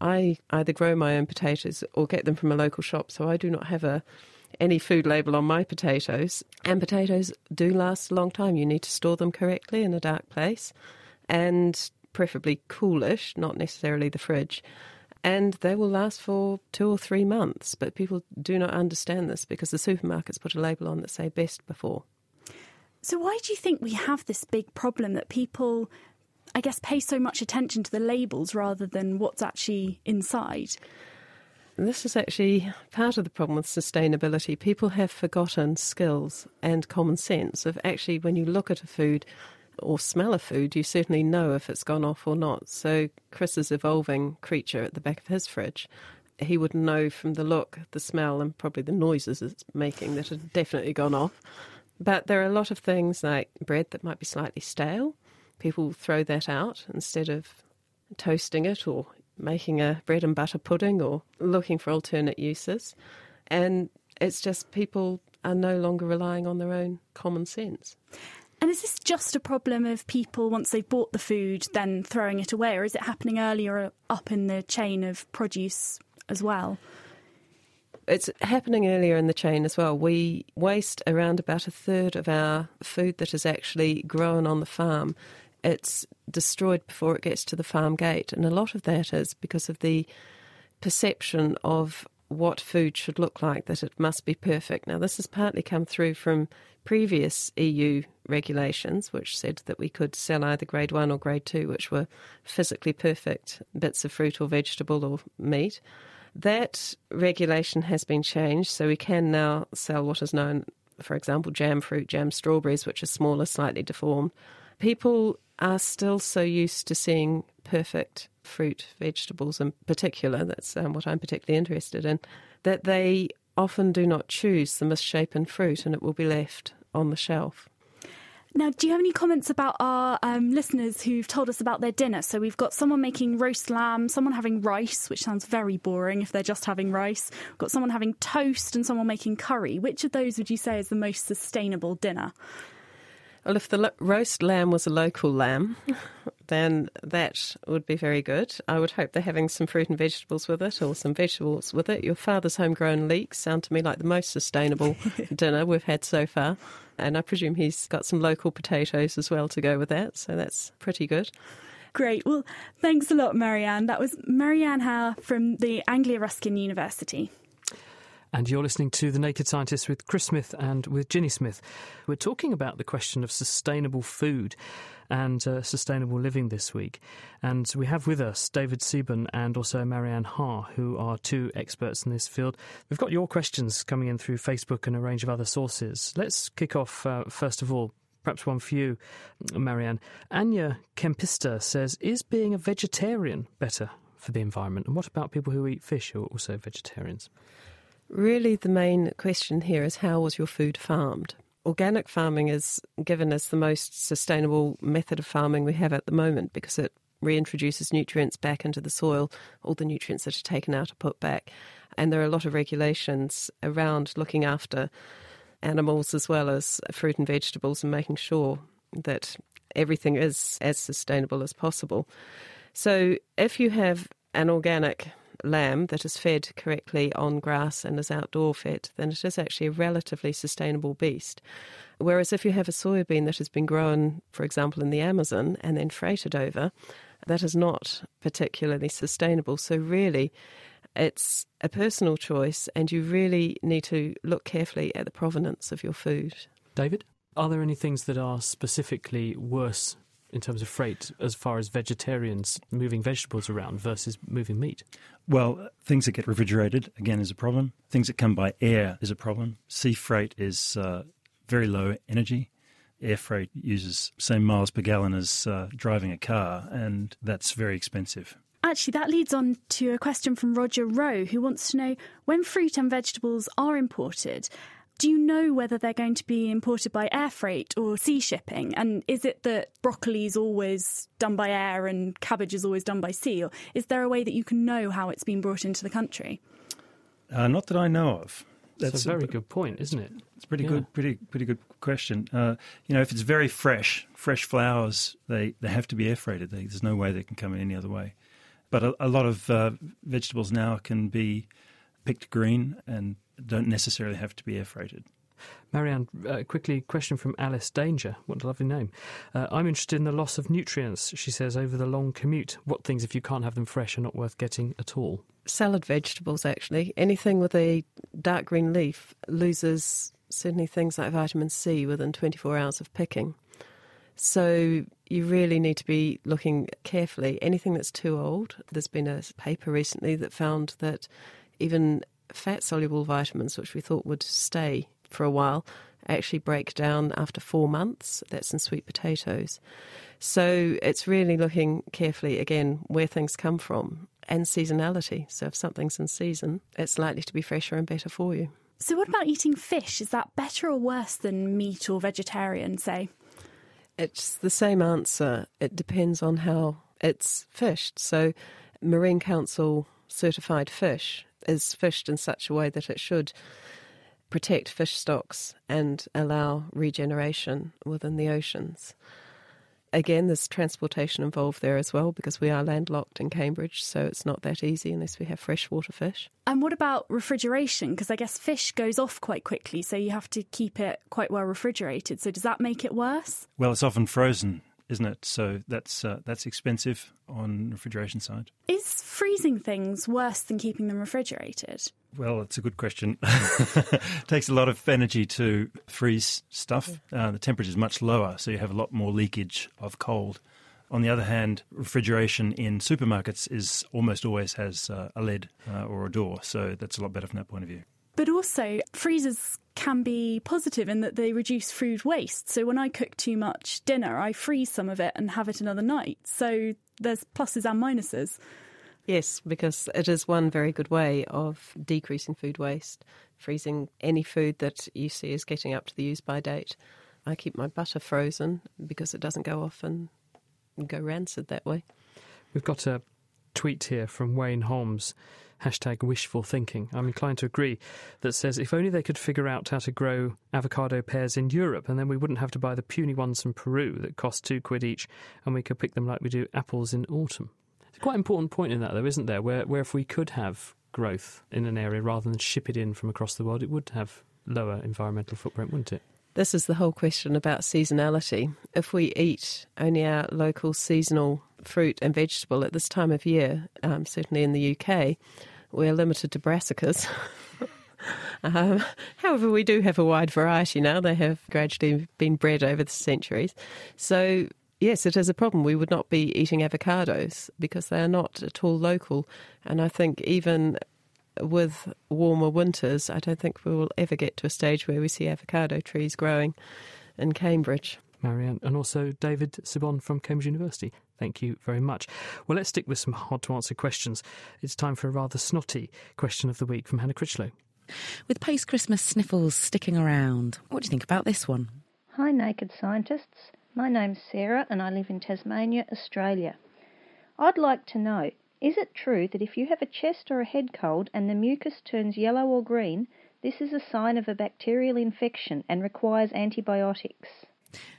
I either grow my own potatoes or get them from a local shop, so I do not have a any food label on my potatoes. And potatoes do last a long time. You need to store them correctly in a dark place and preferably coolish, not necessarily the fridge. And they will last for two or three months. But people do not understand this because the supermarkets put a label on that say best before. So, why do you think we have this big problem that people I guess, pay so much attention to the labels rather than what's actually inside. This is actually part of the problem with sustainability. People have forgotten skills and common sense of actually, when you look at a food or smell a food, you certainly know if it's gone off or not. So, Chris's evolving creature at the back of his fridge he would know from the look, the smell, and probably the noises it's making that had definitely gone off. But there are a lot of things like bread that might be slightly stale. People throw that out instead of toasting it or making a bread and butter pudding or looking for alternate uses. And it's just people are no longer relying on their own common sense. And is this just a problem of people, once they've bought the food, then throwing it away, or is it happening earlier up in the chain of produce as well? It's happening earlier in the chain as well. We waste around about a third of our food that is actually grown on the farm. It's destroyed before it gets to the farm gate, and a lot of that is because of the perception of what food should look like, that it must be perfect. Now, this has partly come through from previous EU regulations, which said that we could sell either grade one or grade two, which were physically perfect bits of fruit or vegetable or meat. That regulation has been changed, so we can now sell what is known, for example, jam fruit, jam strawberries, which are smaller, slightly deformed. People are still so used to seeing perfect fruit, vegetables in particular, that's um, what I'm particularly interested in, that they often do not choose the misshapen fruit and it will be left on the shelf. Now, do you have any comments about our um, listeners who've told us about their dinner? So we've got someone making roast lamb, someone having rice, which sounds very boring if they're just having rice. We've got someone having toast and someone making curry. Which of those would you say is the most sustainable dinner? Well, if the lo- roast lamb was a local lamb, [LAUGHS] then that would be very good. I would hope they're having some fruit and vegetables with it or some vegetables with it. Your father's homegrown leeks sound to me like the most sustainable [LAUGHS] dinner we've had so far. And I presume he's got some local potatoes as well to go with that, so that's pretty good. Great. Well, thanks a lot, Marianne. That was Marianne Howe from the Anglia Ruskin University. And you're listening to The Naked Scientist with Chris Smith and with Ginny Smith. We're talking about the question of sustainable food and uh, sustainable living this week. And we have with us David Cebon and also Marianne Ha, who are two experts in this field. We've got your questions coming in through Facebook and a range of other sources. Let's kick off, uh, first of all, perhaps one for you, Marianne. Anya Kempista says, Is being a vegetarian better for the environment? And what about people who eat fish who are also vegetarians? Really, the main question here is how was your food farmed? Organic farming is given as the most sustainable method of farming we have at the moment because it reintroduces nutrients back into the soil. All the nutrients that are taken out are put back. And there are a lot of regulations around looking after animals as well as fruit and vegetables and making sure that everything is as sustainable as possible. So if you have an organic lamb that is fed correctly on grass and is outdoor fed, then it is actually a relatively sustainable beast. Whereas if you have a soybean that has been grown, for example, in the Amazon and then freighted over, that is not particularly sustainable. So, really, it's a personal choice, and you really need to look carefully at the provenance of your food. David, are there any things that are specifically worse in terms of freight as far as vegetarians moving vegetables around versus moving meat? Well, things that get refrigerated, again, is a problem. Things that come by air is a problem. Sea freight is uh, very low energy. Air freight uses same miles per gallon as uh, driving a car, and that's very expensive. Actually, that leads on to a question from Roger Rowe, who wants to know when fruit and vegetables are imported, do you know whether they're going to be imported by air freight or sea shipping? And is it that broccoli is always done by air and cabbage is always done by sea? Or is there a way that you can know how it's been brought into the country? Uh, not that I know of. That's a very a, good point, isn't it? It's pretty yeah. good, pretty pretty good question. Uh, you know, if it's very fresh, fresh flowers, they, they have to be air freighted. They, there's no way they can come in any other way. But a, a lot of uh, vegetables now can be picked green and don't necessarily have to be air freighted. Marianne, uh, quickly, question from Alice Danger. What a lovely name. Uh, I'm interested in the loss of nutrients, she says, over the long commute. What things, if you can't have them fresh, are not worth getting at all? Salad vegetables, actually. Anything with a dark green leaf loses certainly things like vitamin C within 24 hours of picking. So you really need to be looking carefully. Anything that's too old, there's been a paper recently that found that even fat soluble vitamins, which we thought would stay for a while, actually break down after four months. That's in sweet potatoes. So it's really looking carefully again where things come from and seasonality. So if something's in season, it's likely to be fresher and better for you. So, what about eating fish? Is that better or worse than meat or vegetarian, say? It's the same answer. It depends on how it's fished. So, Marine Council certified fish is fished in such a way that it should protect fish stocks and allow regeneration within the oceans. Again, there's transportation involved there as well because we are landlocked in Cambridge, so it's not that easy unless we have freshwater fish. And what about refrigeration? Because I guess fish goes off quite quickly, so you have to keep it quite well refrigerated. So does that make it worse? Well, it's often frozen isn't it? So that's uh, that's expensive on refrigeration side. Is freezing things worse than keeping them refrigerated? Well, it's a good question. it [LAUGHS] takes a lot of energy to freeze stuff. Uh, the temperature is much lower, so you have a lot more leakage of cold. On the other hand, refrigeration in supermarkets is almost always has uh, a lid uh, or a door, so that's a lot better from that point of view. But also, freezers can be positive in that they reduce food waste. So when I cook too much dinner, I freeze some of it and have it another night. So there's pluses and minuses. Yes, because it is one very good way of decreasing food waste, freezing any food that you see is getting up to the use by date. I keep my butter frozen because it doesn't go off and go rancid that way. We've got a tweet here from Wayne Holmes hashtag wishful thinking. I'm inclined to agree, that says if only they could figure out how to grow avocado pears in Europe, and then we wouldn't have to buy the puny ones from Peru that cost two quid each, and we could pick them like we do apples in autumn. It's quite an important point in that, though, isn't there? Where, where if we could have growth in an area rather than ship it in from across the world, it would have lower environmental footprint, wouldn't it? This is the whole question about seasonality. If we eat only our local seasonal fruit and vegetable at this time of year, um, certainly in the UK, we're limited to brassicas. [LAUGHS] um, however, we do have a wide variety now. They have gradually been bred over the centuries. So, yes, it is a problem. We would not be eating avocados because they are not at all local. And I think even with warmer winters, I don't think we will ever get to a stage where we see avocado trees growing in Cambridge. Marianne, and also David Cebon from Cambridge University. Thank you very much. Well, let's stick with some hard to answer questions. It's time for a rather snotty question of the week from Hannah Critchlow. With post Christmas sniffles sticking around, what do you think about this one? Hi, Naked Scientists. My name's Sarah and I live in Tasmania, Australia. I'd like to know is it true that if you have a chest or a head cold and the mucus turns yellow or green, this is a sign of a bacterial infection and requires antibiotics?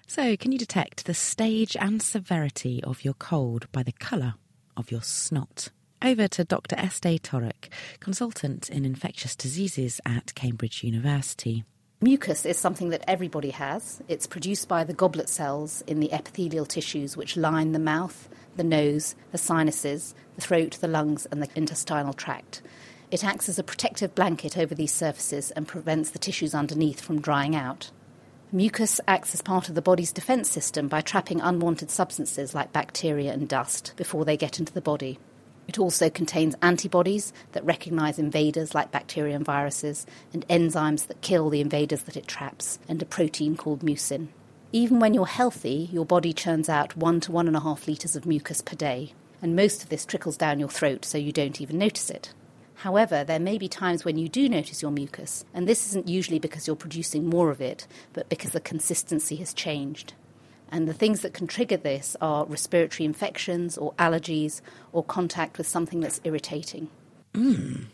So, can you detect the stage and severity of your cold by the colour of your snot? Over to Dr. Estee Torok, consultant in infectious diseases at Cambridge University. Mucus is something that everybody has. It's produced by the goblet cells in the epithelial tissues which line the mouth, the nose, the sinuses, the throat, the lungs, and the intestinal tract. It acts as a protective blanket over these surfaces and prevents the tissues underneath from drying out. Mucus acts as part of the body's defense system by trapping unwanted substances like bacteria and dust before they get into the body. It also contains antibodies that recognize invaders like bacteria and viruses, and enzymes that kill the invaders that it traps, and a protein called mucin. Even when you're healthy, your body churns out one to one and a half litres of mucus per day, and most of this trickles down your throat so you don't even notice it. However, there may be times when you do notice your mucus, and this isn't usually because you're producing more of it, but because the consistency has changed. And the things that can trigger this are respiratory infections or allergies or contact with something that's irritating. Mm.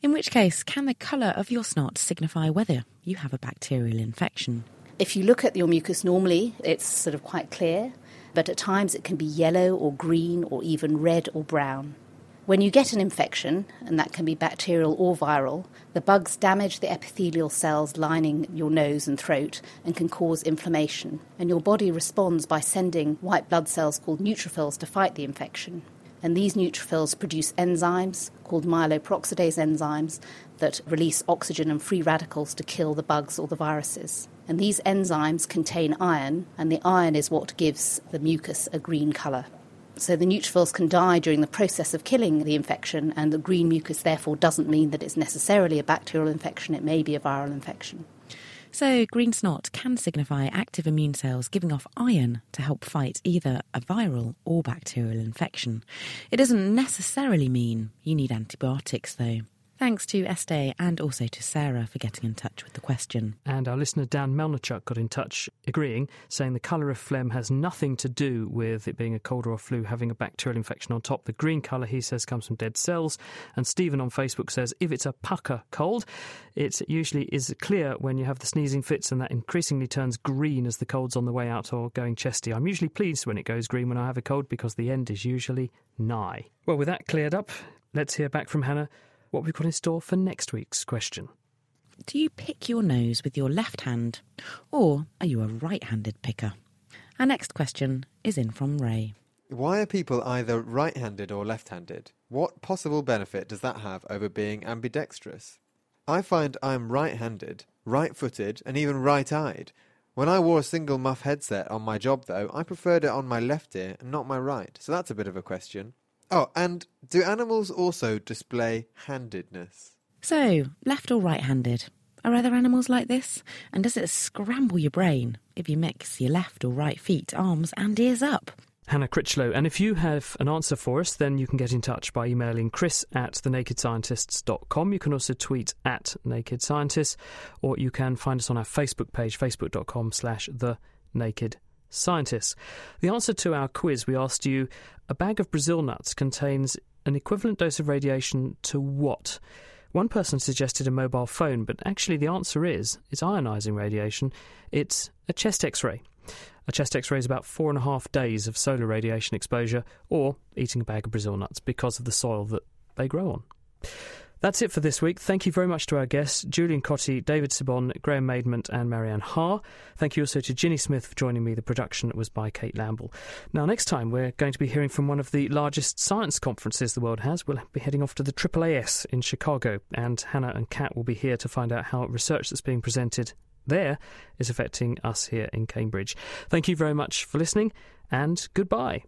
In which case, can the colour of your snot signify whether you have a bacterial infection? If you look at your mucus normally, it's sort of quite clear, but at times it can be yellow or green or even red or brown. When you get an infection, and that can be bacterial or viral, the bugs damage the epithelial cells lining your nose and throat and can cause inflammation. And your body responds by sending white blood cells called neutrophils to fight the infection. And these neutrophils produce enzymes called myeloperoxidase enzymes that release oxygen and free radicals to kill the bugs or the viruses. And these enzymes contain iron, and the iron is what gives the mucus a green colour. So the neutrophils can die during the process of killing the infection, and the green mucus therefore doesn't mean that it's necessarily a bacterial infection, it may be a viral infection. So, green snot can signify active immune cells giving off iron to help fight either a viral or bacterial infection. It doesn't necessarily mean you need antibiotics, though. Thanks to Estee and also to Sarah for getting in touch with the question. And our listener Dan Melnichuk got in touch, agreeing, saying the colour of phlegm has nothing to do with it being a cold or a flu having a bacterial infection on top. The green colour, he says, comes from dead cells. And Stephen on Facebook says if it's a pucker cold, it usually is clear when you have the sneezing fits, and that increasingly turns green as the cold's on the way out or going chesty. I'm usually pleased when it goes green when I have a cold because the end is usually nigh. Well, with that cleared up, let's hear back from Hannah what we've got in store for next week's question. Do you pick your nose with your left hand, or are you a right handed picker? Our next question is in from Ray. Why are people either right handed or left handed? What possible benefit does that have over being ambidextrous? I find I'm right handed, right footed, and even right eyed. When I wore a single muff headset on my job, though, I preferred it on my left ear and not my right, so that's a bit of a question. Oh, and do animals also display handedness? So, left or right handed? Are other animals like this? And does it scramble your brain if you mix your left or right feet, arms, and ears up? Hannah Critchlow. And if you have an answer for us, then you can get in touch by emailing chris at thenakedscientists.com. You can also tweet at Naked Scientists, or you can find us on our Facebook page, facebook.com slash the naked scientists. The answer to our quiz, we asked you a bag of Brazil nuts contains an equivalent dose of radiation to what? One person suggested a mobile phone, but actually the answer is it's ionizing radiation. It's a chest x ray. A chest x ray is about four and a half days of solar radiation exposure, or eating a bag of Brazil nuts because of the soil that they grow on. That's it for this week. Thank you very much to our guests, Julian Cottee, David Cebon, Graham Maidment, and Marianne Haar. Thank you also to Ginny Smith for joining me. The production was by Kate Lamble. Now, next time, we're going to be hearing from one of the largest science conferences the world has. We'll be heading off to the AAAS in Chicago, and Hannah and Kat will be here to find out how research that's being presented there is affecting us here in Cambridge. Thank you very much for listening, and goodbye.